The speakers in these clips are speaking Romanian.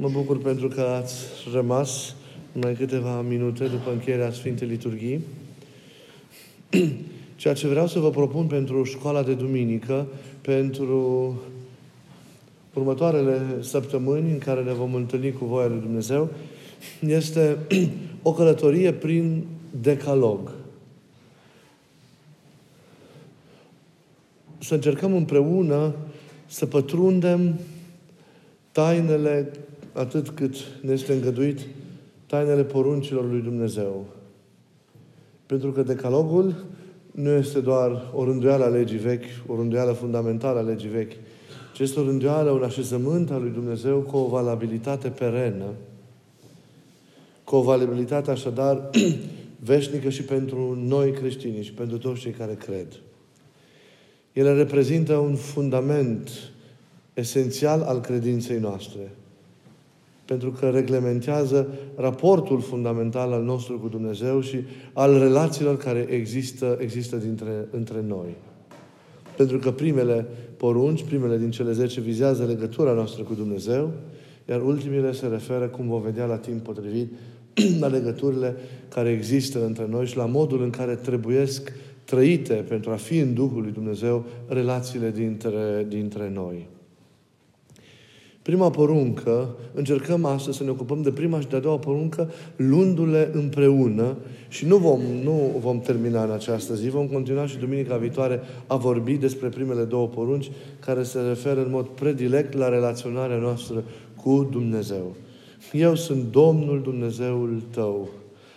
Mă bucur pentru că ați rămas mai câteva minute după încheierea Sfintei Liturghii. Ceea ce vreau să vă propun pentru școala de duminică, pentru următoarele săptămâni în care ne vom întâlni cu voia lui Dumnezeu, este o călătorie prin decalog. Să încercăm împreună să pătrundem tainele atât cât ne este îngăduit, tainele poruncilor lui Dumnezeu. Pentru că decalogul nu este doar o rânduială a legii vechi, o rânduială fundamentală a legii vechi, ci este o rânduială, un așezământ al lui Dumnezeu cu o valabilitate perenă, cu o valabilitate așadar veșnică și pentru noi creștini și pentru toți cei care cred. Ele reprezintă un fundament esențial al credinței noastre. Pentru că reglementează raportul fundamental al nostru cu Dumnezeu și al relațiilor care există, există dintre, între noi. Pentru că primele porunci, primele din cele zece, vizează legătura noastră cu Dumnezeu, iar ultimele se referă, cum vom vedea la timp potrivit, la legăturile care există între noi și la modul în care trebuiesc trăite pentru a fi în Duhul lui Dumnezeu relațiile dintre, dintre noi. Prima poruncă, încercăm astăzi să ne ocupăm de prima și de a doua poruncă, luându-le împreună și nu vom, nu vom termina în această zi, vom continua și duminica viitoare a vorbi despre primele două porunci care se referă în mod predilect la relaționarea noastră cu Dumnezeu. Eu sunt Domnul Dumnezeul tău.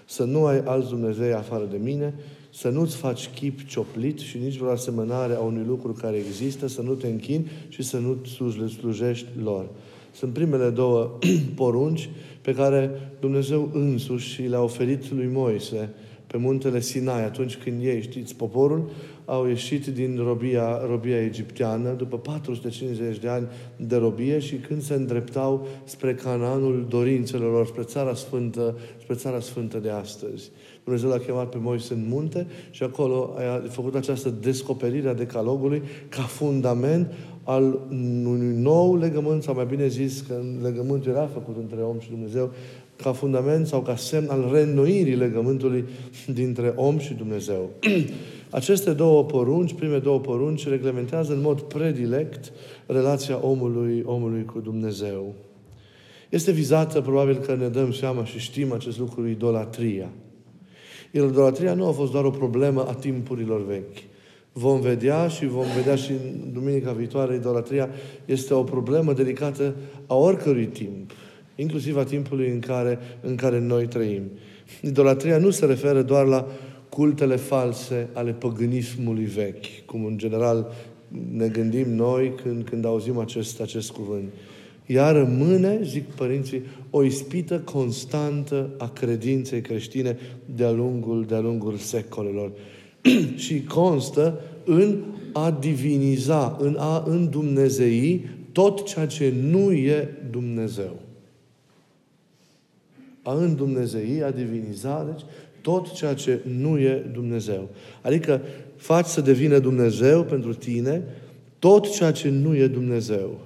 Să nu ai alți Dumnezei afară de mine să nu-ți faci chip cioplit și nici vreo asemănare a unui lucru care există, să nu te închini și să nu le slujești lor. Sunt primele două porunci pe care Dumnezeu însuși le-a oferit lui Moise pe muntele Sinai, atunci când ei, știți, poporul au ieșit din robia, robia egipteană după 450 de ani de robie și când se îndreptau spre Canaanul dorințelor lor, spre țara sfântă, spre țara sfântă de astăzi. Dumnezeu l-a chemat pe Moise în munte și acolo a făcut această descoperire a decalogului ca fundament al unui nou legământ, sau mai bine zis că legământul era făcut între om și Dumnezeu, ca fundament sau ca semn al reînnoirii legământului dintre om și Dumnezeu. Aceste două porunci, prime două porunci, reglementează în mod predilect relația omului, omului cu Dumnezeu. Este vizată, probabil că ne dăm seama și știm acest lucru, idolatria. Idolatria nu a fost doar o problemă a timpurilor vechi. Vom vedea și vom vedea și în duminica viitoare, idolatria este o problemă delicată a oricărui timp, inclusiv a timpului în care, în care noi trăim. Idolatria nu se referă doar la cultele false ale păgânismului vechi, cum în general ne gândim noi când, când auzim acest, acest cuvânt. Ea rămâne, zic părinții, o ispită constantă a credinței creștine de-a lungul, de-a lungul secolelor. și constă în a diviniza, în a îndumnezei tot ceea ce nu e Dumnezeu. A îndumnezei, a diviniza, deci, tot ceea ce nu e Dumnezeu. Adică faci să devină Dumnezeu pentru tine tot ceea ce nu e Dumnezeu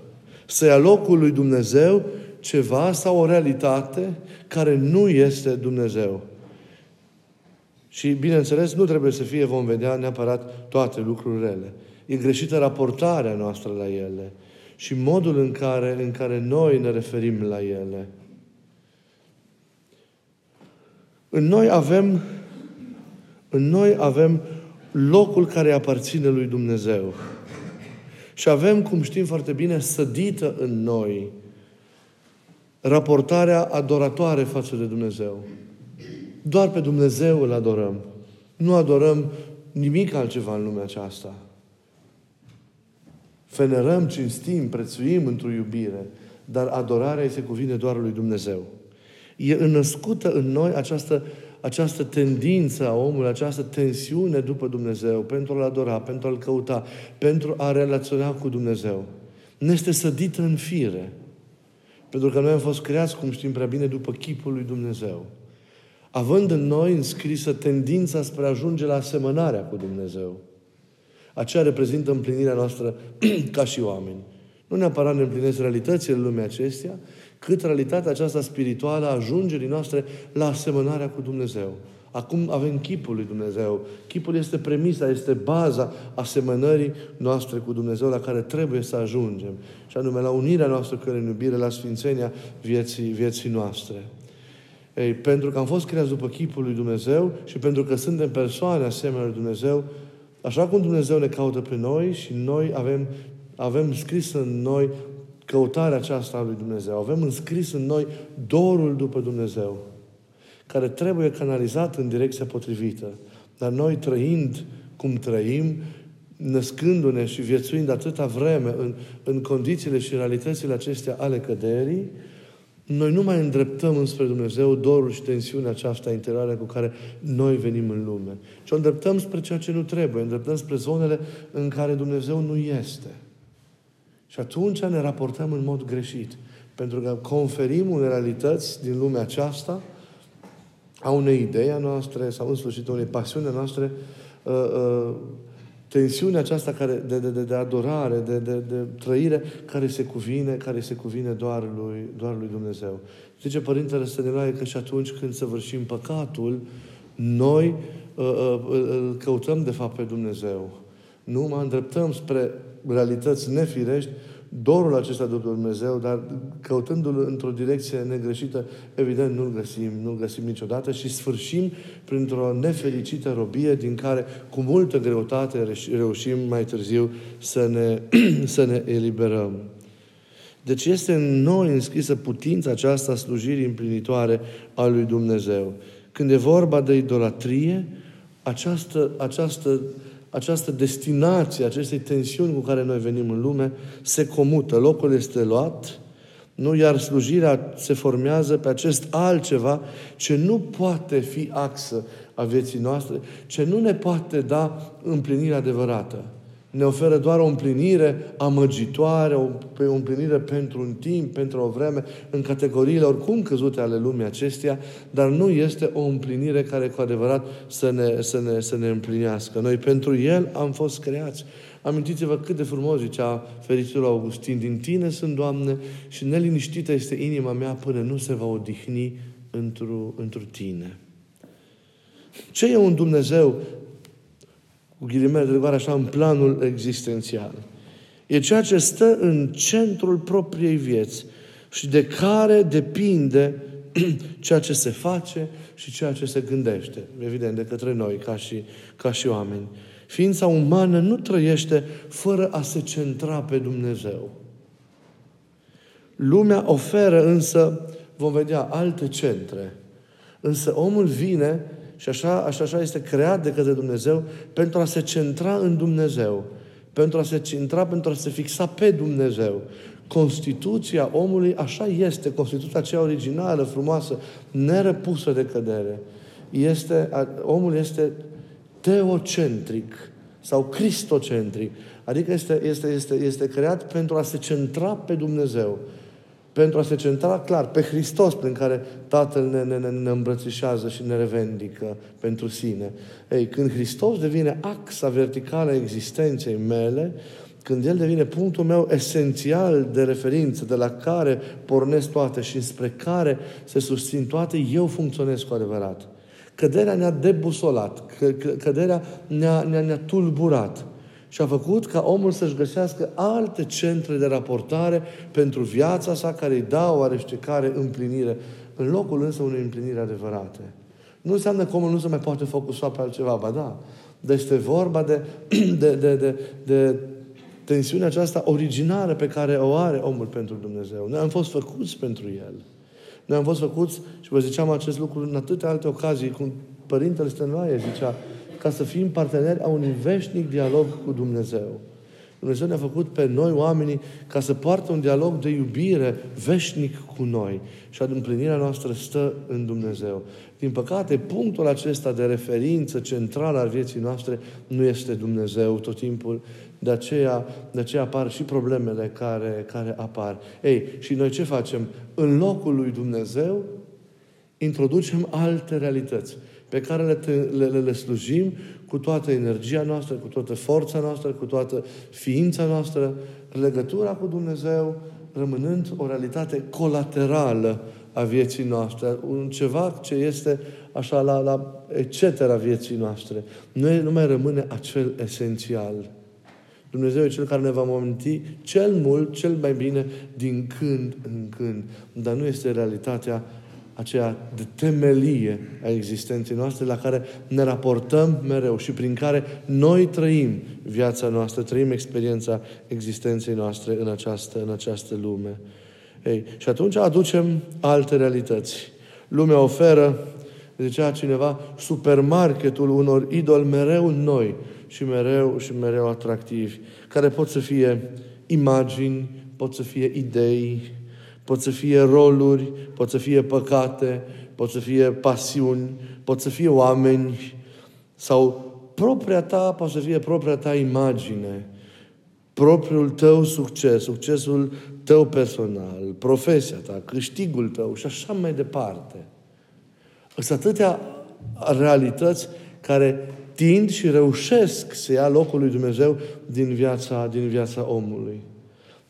să ia locul lui Dumnezeu ceva sau o realitate care nu este Dumnezeu. Și, bineînțeles, nu trebuie să fie, vom vedea neapărat toate lucrurile rele. E greșită raportarea noastră la ele și modul în care, în care noi ne referim la ele. În noi avem în noi avem locul care aparține lui Dumnezeu. Și avem, cum știm foarte bine, sădită în noi raportarea adoratoare față de Dumnezeu. Doar pe Dumnezeu îl adorăm. Nu adorăm nimic altceva în lumea aceasta. Venerăm, cinstim, prețuim într-o iubire, dar adorarea îi se cuvine doar lui Dumnezeu. E înnăscută în noi această această tendință a omului, această tensiune după Dumnezeu, pentru a-L adora, pentru a-L căuta, pentru a relaționa cu Dumnezeu. Ne este sădită în fire. Pentru că noi am fost creați, cum știm prea bine, după chipul lui Dumnezeu. Având în noi înscrisă tendința spre a ajunge la asemănarea cu Dumnezeu. Aceea reprezintă împlinirea noastră ca și oameni. Nu neapărat ne împlinesc realitățile lumii acestea, cât realitatea aceasta spirituală a ajungerii noastre la asemănarea cu Dumnezeu. Acum avem chipul lui Dumnezeu. Chipul este premisa, este baza asemănării noastre cu Dumnezeu la care trebuie să ajungem. Și anume la unirea noastră cu El în iubire, la sfințenia vieții, vieții noastre. Ei, pentru că am fost creați după chipul lui Dumnezeu și pentru că suntem persoane asemenea lui Dumnezeu, așa cum Dumnezeu ne caută pe noi și noi avem, avem scris în noi căutarea aceasta a lui Dumnezeu. Avem înscris în noi dorul după Dumnezeu care trebuie canalizat în direcția potrivită. Dar noi trăind cum trăim, născându-ne și viețuind atâta vreme în, în condițiile și realitățile acestea ale căderii, noi nu mai îndreptăm înspre Dumnezeu dorul și tensiunea aceasta interioară cu care noi venim în lume. Și o îndreptăm spre ceea ce nu trebuie, îndreptăm spre zonele în care Dumnezeu nu este. Și atunci ne raportăm în mod greșit. Pentru că conferim unele realități din lumea aceasta a unei idei a noastre sau în sfârșit unei pasiuni noastre, uh, uh, tensiunea aceasta care, de, de, de, de adorare, de, de, de trăire, care se cuvine, care se cuvine doar lui, doar lui Dumnezeu. Zice Părintele Stăniloae că și atunci când săvârșim păcatul, noi uh, uh, îl căutăm de fapt pe Dumnezeu. Nu mă îndreptăm spre realități nefirești, dorul acesta după Dumnezeu, dar căutându-l într-o direcție negreșită, evident nu-l găsim, nu-l găsim niciodată și sfârșim printr-o nefericită robie din care cu multă greutate reușim mai târziu să ne, să ne eliberăm. Deci este în noi înscrisă putința aceasta slujirii împlinitoare a lui Dumnezeu. Când e vorba de idolatrie, această, această această destinație, acestei tensiuni cu care noi venim în lume, se comută. Locul este luat, nu? Iar slujirea se formează pe acest altceva ce nu poate fi axă a vieții noastre, ce nu ne poate da împlinirea adevărată ne oferă doar o împlinire amăgitoare, o, o împlinire pentru un timp, pentru o vreme, în categoriile oricum căzute ale lumii acesteia, dar nu este o împlinire care cu adevărat să ne, să ne, să ne împlinească. Noi pentru El am fost creați. Amintiți-vă cât de frumos zicea fericitul Augustin, din Tine sunt, Doamne, și neliniștită este inima mea până nu se va odihni întru, întru Tine. Ce e un Dumnezeu cu ghilimele de rigoare așa, în planul existențial. E ceea ce stă în centrul propriei vieți și de care depinde ceea ce se face și ceea ce se gândește, evident, de către noi, ca și, ca și oameni. Ființa umană nu trăiește fără a se centra pe Dumnezeu. Lumea oferă însă, vom vedea, alte centre. Însă omul vine și așa, așa, așa este creat de către Dumnezeu pentru a se centra în Dumnezeu. Pentru a se centra, pentru a se fixa pe Dumnezeu. Constituția omului așa este, Constituția aceea originală, frumoasă, nerăpusă de cădere. Este, omul este teocentric sau cristocentric. Adică este, este, este, este creat pentru a se centra pe Dumnezeu pentru a se centra clar pe Hristos prin care Tatăl ne, ne, ne, ne îmbrățișează și ne revendică pentru sine. Ei, când Hristos devine axa verticală a existenței mele, când El devine punctul meu esențial de referință, de la care pornesc toate și spre care se susțin toate, eu funcționez cu adevărat. Căderea ne-a debusolat, căderea ne-a, ne-a, ne-a tulburat și a făcut ca omul să-și găsească alte centre de raportare pentru viața sa care îi dau oarește care împlinire, în locul însă unei împliniri adevărate. Nu înseamnă că omul nu se mai poate focusa pe altceva, ba da. Deci este vorba de, de, de, de, de tensiunea aceasta originară pe care o are omul pentru Dumnezeu. Noi am fost făcuți pentru El. Noi am fost făcuți, și vă ziceam acest lucru în atâtea alte ocazii, cum Părintele Stănoaie zicea, ca să fim parteneri a unui veșnic dialog cu Dumnezeu. Dumnezeu ne-a făcut pe noi, oamenii, ca să poartă un dialog de iubire veșnic cu noi. Și împlinirea noastră stă în Dumnezeu. Din păcate, punctul acesta de referință central al vieții noastre nu este Dumnezeu tot timpul. De aceea, de aceea apar și problemele care, care apar. Ei, și noi ce facem? În locul lui Dumnezeu introducem alte realități pe care le, le, le slujim cu toată energia noastră, cu toată forța noastră, cu toată ființa noastră, legătura cu Dumnezeu, rămânând o realitate colaterală a vieții noastre, un ceva ce este așa la, la etc. vieții noastre. Nu, nu mai rămâne acel esențial. Dumnezeu e Cel care ne va momenti cel mult, cel mai bine, din când în când. Dar nu este realitatea aceea de temelie a existenței noastre la care ne raportăm mereu și prin care noi trăim viața noastră, trăim experiența existenței noastre în această, în această lume. Ei, și atunci aducem alte realități. Lumea oferă, zicea cineva, supermarketul unor idoli mereu noi și mereu și mereu atractivi, care pot să fie imagini, pot să fie idei, pot să fie roluri, pot să fie păcate, pot să fie pasiuni, pot să fie oameni sau propria ta, poate să fie propria ta imagine, propriul tău succes, succesul tău personal, profesia ta, câștigul tău și așa mai departe. Sunt atâtea realități care tind și reușesc să ia locul lui Dumnezeu din viața, din viața omului.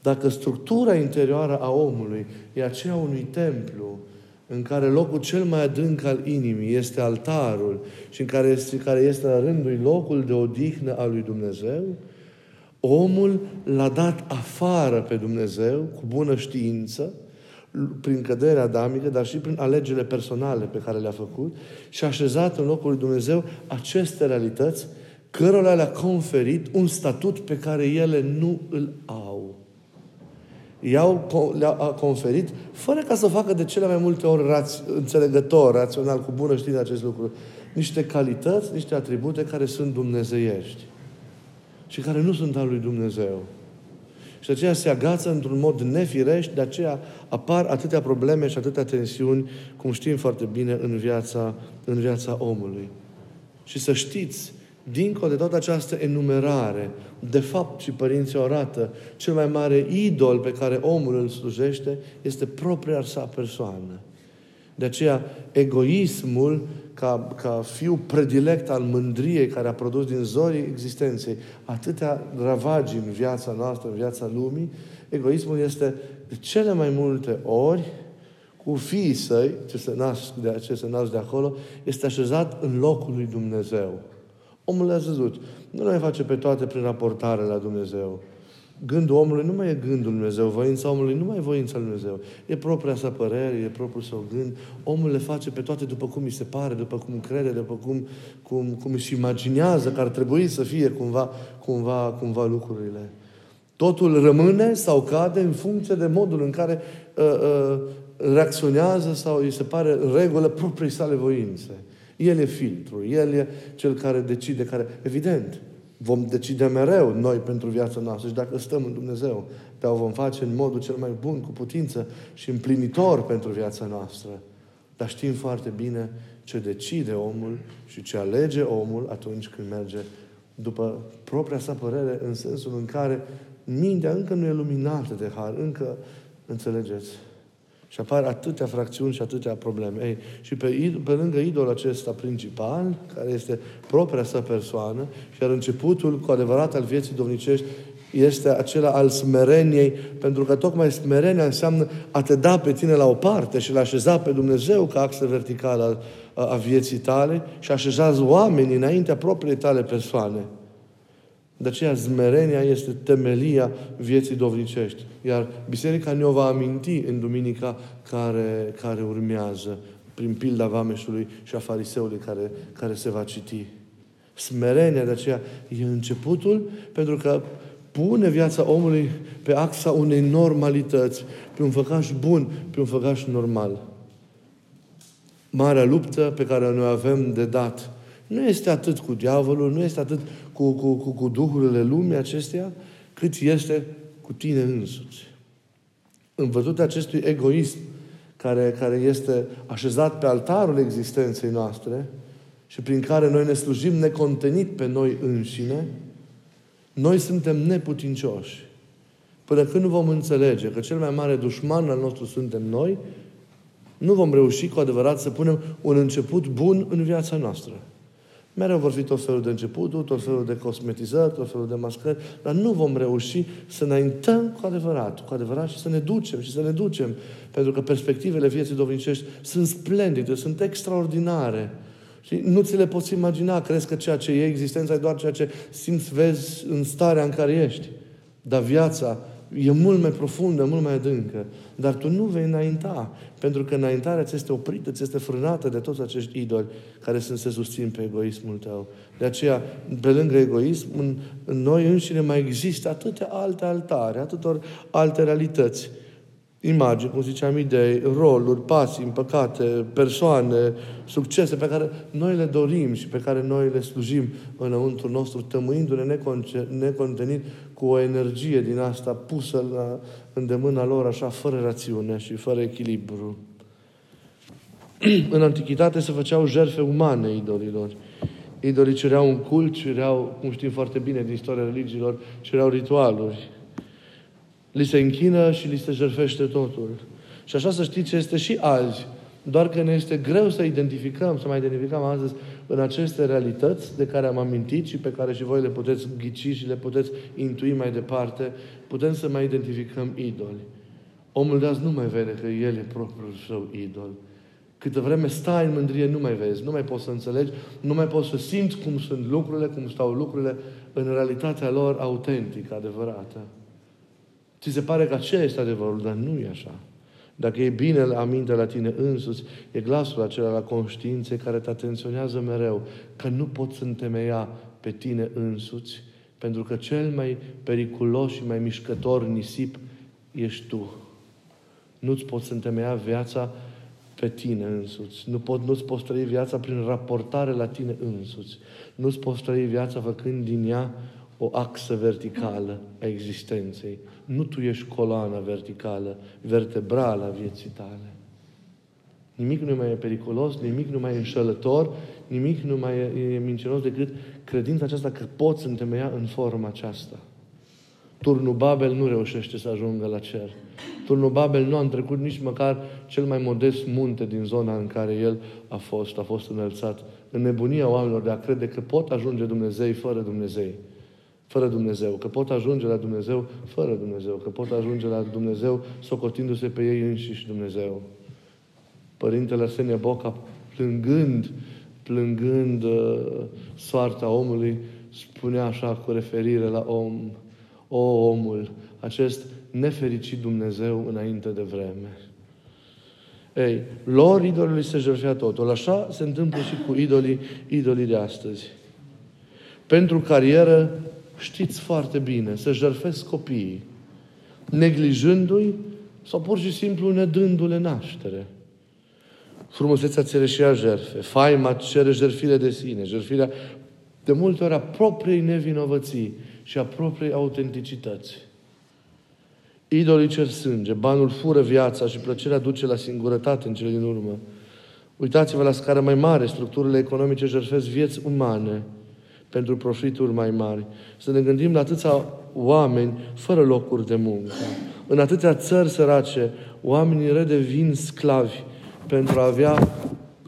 Dacă structura interioară a omului e aceea unui templu, în care locul cel mai adânc al inimii este altarul și în care este, care este la rândul locul de odihnă al lui Dumnezeu, omul l-a dat afară pe Dumnezeu cu bună știință, prin căderea adamică, dar și prin alegerile personale pe care le-a făcut și a așezat în locul lui Dumnezeu aceste realități cărora le-a conferit un statut pe care ele nu îl au. I-au, le-a conferit fără ca să o facă de cele mai multe ori raț, înțelegător, rațional, cu bună știință acest lucru. Niște calități, niște atribute care sunt dumnezeiești și care nu sunt al lui Dumnezeu. Și de aceea se agață într-un mod nefirești, de aceea apar atâtea probleme și atâtea tensiuni, cum știm foarte bine, în viața, în viața omului. Și să știți, dincolo de toată această enumerare, de fapt și părinții arată, cel mai mare idol pe care omul îl slujește este propria sa persoană. De aceea, egoismul, ca, ca fiu predilect al mândriei care a produs din zorii existenței atâtea ravagi în viața noastră, în viața lumii, egoismul este de cele mai multe ori cu fiii săi, ce se nasc de, ce se nasc de acolo, este așezat în locul lui Dumnezeu. Omul le-a văzut. Nu le face pe toate prin raportare la Dumnezeu. Gândul omului nu mai e gândul lui Dumnezeu, voința omului nu mai e voința lui Dumnezeu. E propria sa părere, e propriul său gând. Omul le face pe toate după cum îi se pare, după cum crede, după cum, cum, cum își imaginează că ar trebui să fie cumva, cumva, cumva lucrurile. Totul rămâne sau cade în funcție de modul în care uh, uh, reacționează sau îi se pare regulă proprii sale voințe. El e filtrul, el e cel care decide, care, evident, Vom decide mereu noi pentru viața noastră și dacă stăm în Dumnezeu, dar o vom face în modul cel mai bun, cu putință și împlinitor pentru viața noastră. Dar știm foarte bine ce decide omul și ce alege omul atunci când merge după propria sa părere, în sensul în care mintea încă nu e luminată de har, încă, înțelegeți, și apar atâtea fracțiuni și atâtea probleme. Ei, și pe, pe lângă idolul acesta principal, care este propria sa persoană, și iar începutul cu adevărat al vieții domnicești este acela al smereniei, pentru că tocmai smerenia înseamnă a te da pe tine la o parte și la așeza pe Dumnezeu ca axă verticală a, a vieții tale și așezați oamenii înaintea propriei tale persoane. De aceea, zmerenia este temelia vieții dovnicești. Iar Biserica ne-o va aminti în duminica care, care urmează, prin pilda vameșului și a fariseului care, care se va citi. Smerenia, de aceea, e începutul, pentru că pune viața omului pe axa unei normalități, pe un făcaș bun, pe un făcaș normal. Marea luptă pe care noi avem de dat nu este atât cu diavolul, nu este atât cu, cu, cu, cu duhurile lumii acesteia, cât este cu tine însuți. În văzut acestui egoism care, care este așezat pe altarul existenței noastre și prin care noi ne slujim necontenit pe noi înșine, noi suntem neputincioși. Până când nu vom înțelege că cel mai mare dușman al nostru suntem noi, nu vom reuși cu adevărat să punem un început bun în viața noastră. Mereu vor fi tot felul de începuturi, tot felul de cosmetizări, tot felul de mascări, dar nu vom reuși să înaintăm cu adevărat, cu adevărat și să ne ducem și să ne ducem. Pentru că perspectivele vieții dovnicești sunt splendide, sunt extraordinare. Și nu ți le poți imagina, crezi că ceea ce e existența e doar ceea ce simți, vezi în starea în care ești. Dar viața e mult mai profundă, mult mai adâncă. Dar tu nu vei înainta, pentru că înaintarea ți este oprită, ți este frânată de toți acești idoli care sunt, se susțin pe egoismul tău. De aceea, pe lângă egoism, în, în noi înșine mai există atâtea alte altare, atâtor alte realități imagini, cum ziceam, idei, roluri, pasii, păcate, persoane, succese pe care noi le dorim și pe care noi le slujim înăuntru nostru, tămâindu-ne necontenit cu o energie din asta pusă la îndemâna lor așa, fără rațiune și fără echilibru. în Antichitate se făceau jertfe umane idolilor. Idolii cereau un cult, cereau, cum știm foarte bine din istoria religiilor, cereau ritualuri li se închină și li se jertfește totul. Și așa să știți, este și azi. Doar că ne este greu să identificăm, să mai identificăm astăzi în aceste realități de care am amintit și pe care și voi le puteți ghici și le puteți intui mai departe, putem să mai identificăm idoli. Omul de azi nu mai vede că el e propriul său idol. Câtă vreme stai în mândrie, nu mai vezi, nu mai poți să înțelegi, nu mai poți să simți cum sunt lucrurile, cum stau lucrurile în realitatea lor autentică, adevărată. Ți se pare că aceea este adevărul, dar nu e așa. Dacă e bine la minte la tine însuți, e glasul acela la conștiințe care te atenționează mereu că nu poți întemeia pe tine însuți, pentru că cel mai periculos și mai mișcător nisip ești tu. Nu-ți poți întemeia viața pe tine însuți. Nu pot, nu-ți poți trăi viața prin raportare la tine însuți. Nu-ți poți trăi viața făcând din ea o axă verticală a existenței. Nu tu ești coloana verticală, vertebrală a vieții tale. Nimic nu mai e periculos, nimic nu mai e înșelător, nimic nu mai e, e mincinos decât credința aceasta că poți întemeia în forma aceasta. Turnul Babel nu reușește să ajungă la cer. Turnul Babel nu a întrecut nici măcar cel mai modest munte din zona în care el a fost, a fost înălțat. În nebunia oamenilor de a crede că pot ajunge Dumnezei fără Dumnezei fără Dumnezeu, că pot ajunge la Dumnezeu fără Dumnezeu, că pot ajunge la Dumnezeu socotindu-se pe ei înșiși Dumnezeu. Părintele Arsenie Boca, plângând, plângând uh, soarta omului, spunea așa cu referire la om, o omul, acest nefericit Dumnezeu înainte de vreme. Ei, lor idolului se jertfea totul. Așa se întâmplă și cu idolii, idolii de astăzi. Pentru carieră știți foarte bine, să jertfesc copiii, neglijându-i sau pur și simplu nedându-le naștere. Frumusețea cere și ea jertfe. Faima cere jertfire de sine, jertfirea de multe ori a propriei nevinovății și a propriei autenticități. Idolii cer sânge, banul fură viața și plăcerea duce la singurătate în cele din urmă. Uitați-vă la scară mai mare, structurile economice jertfesc vieți umane – pentru profituri mai mari. Să ne gândim la atâția oameni fără locuri de muncă. În atâtea țări sărace, oamenii redevin sclavi pentru a avea,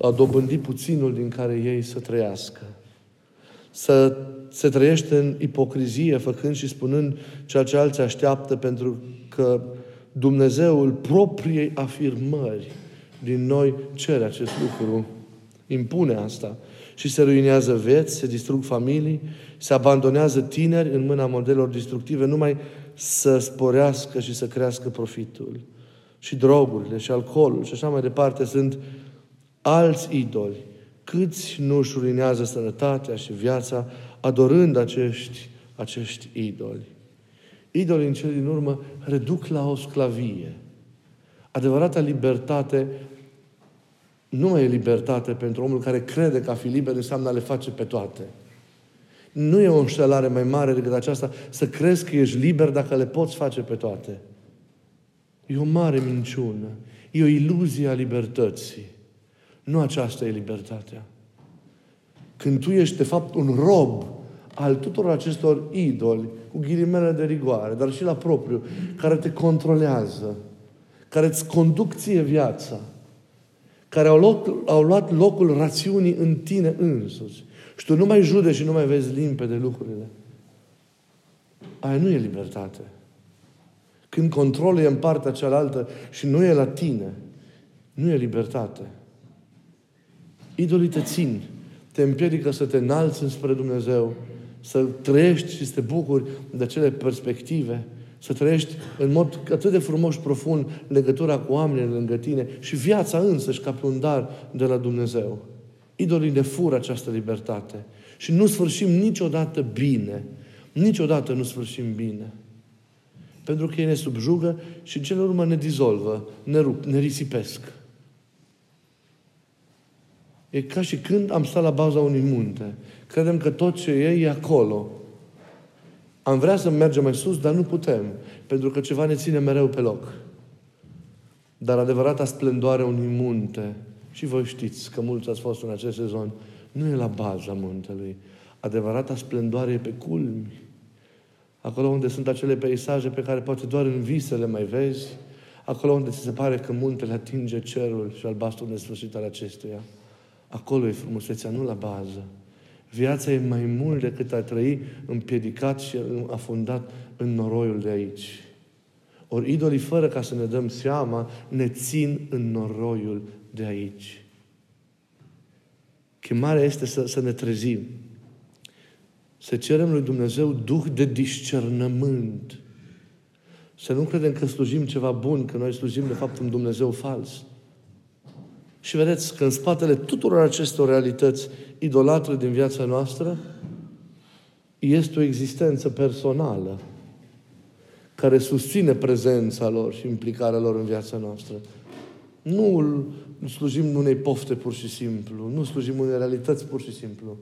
a dobândi puținul din care ei să trăiască. Să se trăiește în ipocrizie, făcând și spunând ceea ce alții așteaptă, pentru că Dumnezeul propriei afirmări din noi cere acest lucru, impune asta și se ruinează vieți, se distrug familii, se abandonează tineri în mâna modelelor destructive numai să sporească și să crească profitul. Și drogurile și alcoolul și așa mai departe sunt alți idoli. Câți nu își ruinează sănătatea și viața adorând acești, acești idoli. Idolii în cel din urmă reduc la o sclavie. Adevărata libertate nu mai e libertate pentru omul care crede că a fi liber înseamnă a le face pe toate. Nu e o înșelare mai mare decât aceasta să crezi că ești liber dacă le poți face pe toate. E o mare minciună. E o iluzie a libertății. Nu aceasta e libertatea. Când tu ești, de fapt, un rob al tuturor acestor idoli, cu ghilimele de rigoare, dar și la propriu, care te controlează, care îți conduc ție viața, care au, loc, au luat locul rațiunii în tine însuți. Și tu nu mai judeci și nu mai vezi limpede lucrurile. Aia nu e libertate. Când controlul e în partea cealaltă și nu e la tine, nu e libertate. Idolii te țin, te împiedică să te înalți spre Dumnezeu, să trăiești și să te bucuri de acele perspective, să trăiești în mod atât de frumos și profund legătura cu oamenii lângă tine și viața însăși ca pe un dar de la Dumnezeu. Idolii ne fură această libertate și nu sfârșim niciodată bine. Niciodată nu sfârșim bine. Pentru că ei ne subjugă și în cele urmă ne dizolvă, ne rup, ne risipesc. E ca și când am stat la baza unui munte. Credem că tot ce e, e acolo. Am vrea să mergem mai sus, dar nu putem. Pentru că ceva ne ține mereu pe loc. Dar adevărata splendoare unui munte, și voi știți că mulți ați fost în acest sezon, nu e la baza muntelui. Adevărata splendoare e pe culmi. Acolo unde sunt acele peisaje pe care poate doar în visele mai vezi, acolo unde ți se pare că muntele atinge cerul și albastru nesfârșit al acestuia. Acolo e frumusețea, nu la bază. Viața e mai mult decât a trăi împiedicat și afundat în noroiul de aici. Ori idolii, fără ca să ne dăm seama, ne țin în noroiul de aici. Chemarea este să, să ne trezim. Să cerem lui Dumnezeu duh de discernământ. Să nu credem că slujim ceva bun, că noi slujim de fapt un Dumnezeu fals. Și vedeți că în spatele tuturor acestor realități idolatre din viața noastră este o existență personală care susține prezența lor și implicarea lor în viața noastră. Nu slujim unei pofte pur și simplu, nu slujim unei realități pur și simplu.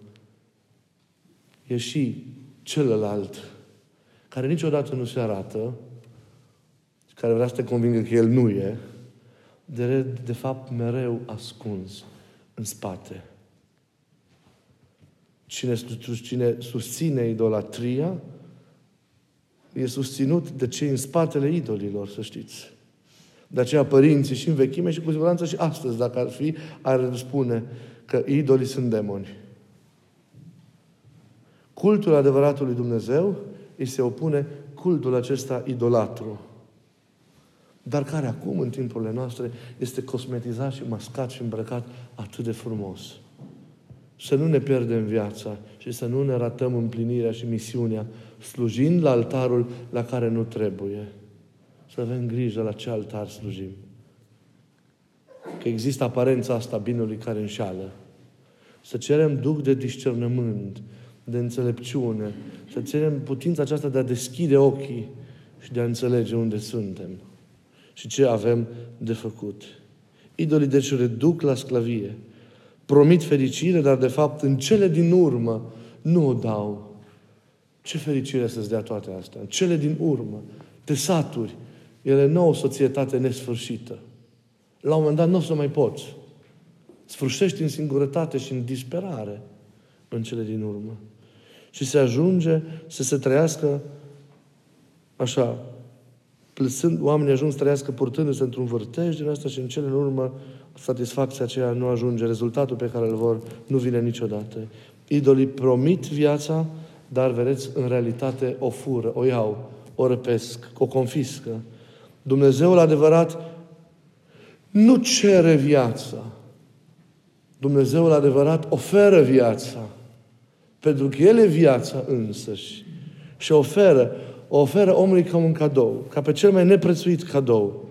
E și celălalt care niciodată nu se arată, care vrea să te convingă că el nu e, de, de fapt mereu ascuns în spate. Cine, cine susține idolatria e susținut de cei în spatele idolilor, să știți. De aceea părinții și în vechime și cu siguranță și astăzi, dacă ar fi, ar spune că idolii sunt demoni. Cultul adevăratului Dumnezeu îi se opune cultul acesta idolatru dar care acum, în timpurile noastre, este cosmetizat și mascat și îmbrăcat atât de frumos. Să nu ne pierdem viața și să nu ne ratăm împlinirea și misiunea, slujind la altarul la care nu trebuie. Să avem grijă la ce altar slujim. Că există aparența asta binului care înșală. Să cerem duc de discernământ, de înțelepciune, să cerem putința aceasta de a deschide ochii și de a înțelege unde suntem și ce avem de făcut. Idolii deci reduc la sclavie. Promit fericire, dar de fapt în cele din urmă nu o dau. Ce fericire să-ți dea toate astea? În cele din urmă te saturi. Ele nu o societate nesfârșită. La un moment dat nu o să mai poți. Sfârșești în singurătate și în disperare în cele din urmă. Și se ajunge să se trăiască așa, plăsând, oamenii ajung să trăiască purtându-se într-un vârtej din asta și în cele în urmă satisfacția aceea nu ajunge. Rezultatul pe care îl vor nu vine niciodată. Idolii promit viața, dar, vedeți, în realitate o fură, o iau, o răpesc, o confiscă. Dumnezeul adevărat nu cere viața. Dumnezeul adevărat oferă viața. Pentru că El e viața însăși. Și oferă o oferă omului ca un cadou, ca pe cel mai neprețuit cadou.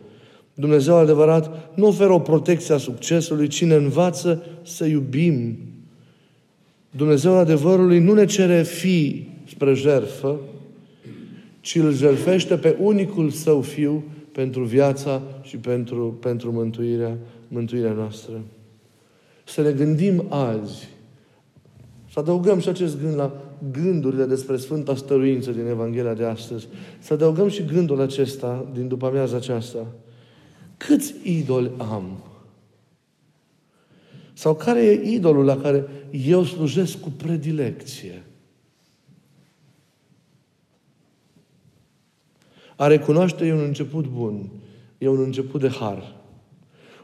Dumnezeu adevărat nu oferă o protecție a succesului, ci ne învață să iubim. Dumnezeu adevărului nu ne cere fi spre jertfă, ci îl jertfește pe unicul său fiu pentru viața și pentru, pentru mântuirea, mântuirea noastră. Să ne gândim azi, să adăugăm și acest gând la gândurile despre Sfânta Stăruință din Evanghelia de astăzi. Să adăugăm și gândul acesta din după amiaza aceasta. Câți idoli am? Sau care e idolul la care eu slujesc cu predilecție? A recunoaște e un început bun. E un început de har.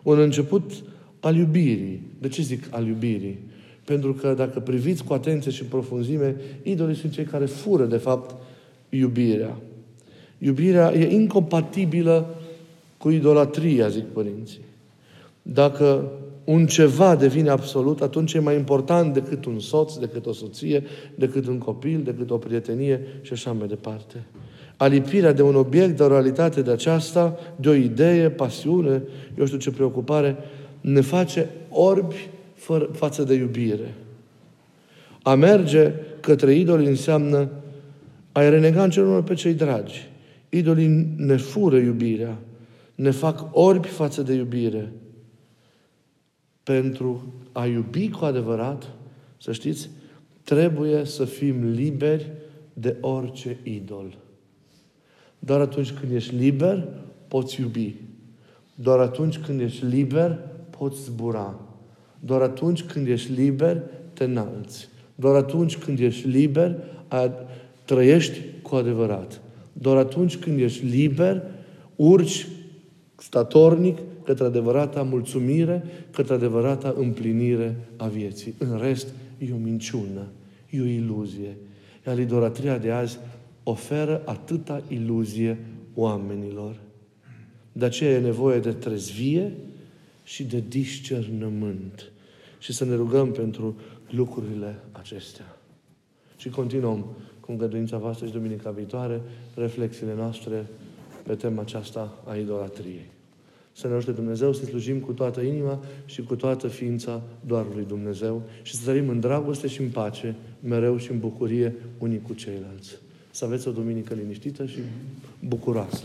Un început al iubirii. De ce zic al iubirii? Pentru că dacă priviți cu atenție și profunzime, idolii sunt cei care fură, de fapt, iubirea. Iubirea e incompatibilă cu idolatria, zic părinții. Dacă un ceva devine absolut, atunci e mai important decât un soț, decât o soție, decât un copil, decât o prietenie și așa mai departe. Alipirea de un obiect, de o realitate de aceasta, de o idee, pasiune, eu știu ce preocupare, ne face orbi fără, față de iubire. A merge către idoli înseamnă a-i renega în celor pe cei dragi. Idolii ne fură iubirea, ne fac orbi față de iubire. Pentru a iubi cu adevărat, să știți, trebuie să fim liberi de orice idol. Doar atunci când ești liber, poți iubi. Doar atunci când ești liber, poți zbura. Doar atunci când ești liber, te înalți. Doar atunci când ești liber, trăiești cu adevărat. Doar atunci când ești liber, urci statornic către adevărata mulțumire, către adevărata împlinire a vieții. În rest, e o minciună, e o iluzie. Iar idolatria de azi oferă atâta iluzie oamenilor. De aceea e nevoie de trezvie și de discernământ. Și să ne rugăm pentru lucrurile acestea. Și continuăm cu îngăduința voastră și duminica viitoare reflexiile noastre pe tema aceasta a idolatriei. Să ne ajute Dumnezeu să slujim cu toată inima și cu toată ființa doar lui Dumnezeu și să trăim în dragoste și în pace, mereu și în bucurie unii cu ceilalți. Să aveți o duminică liniștită și bucuroasă.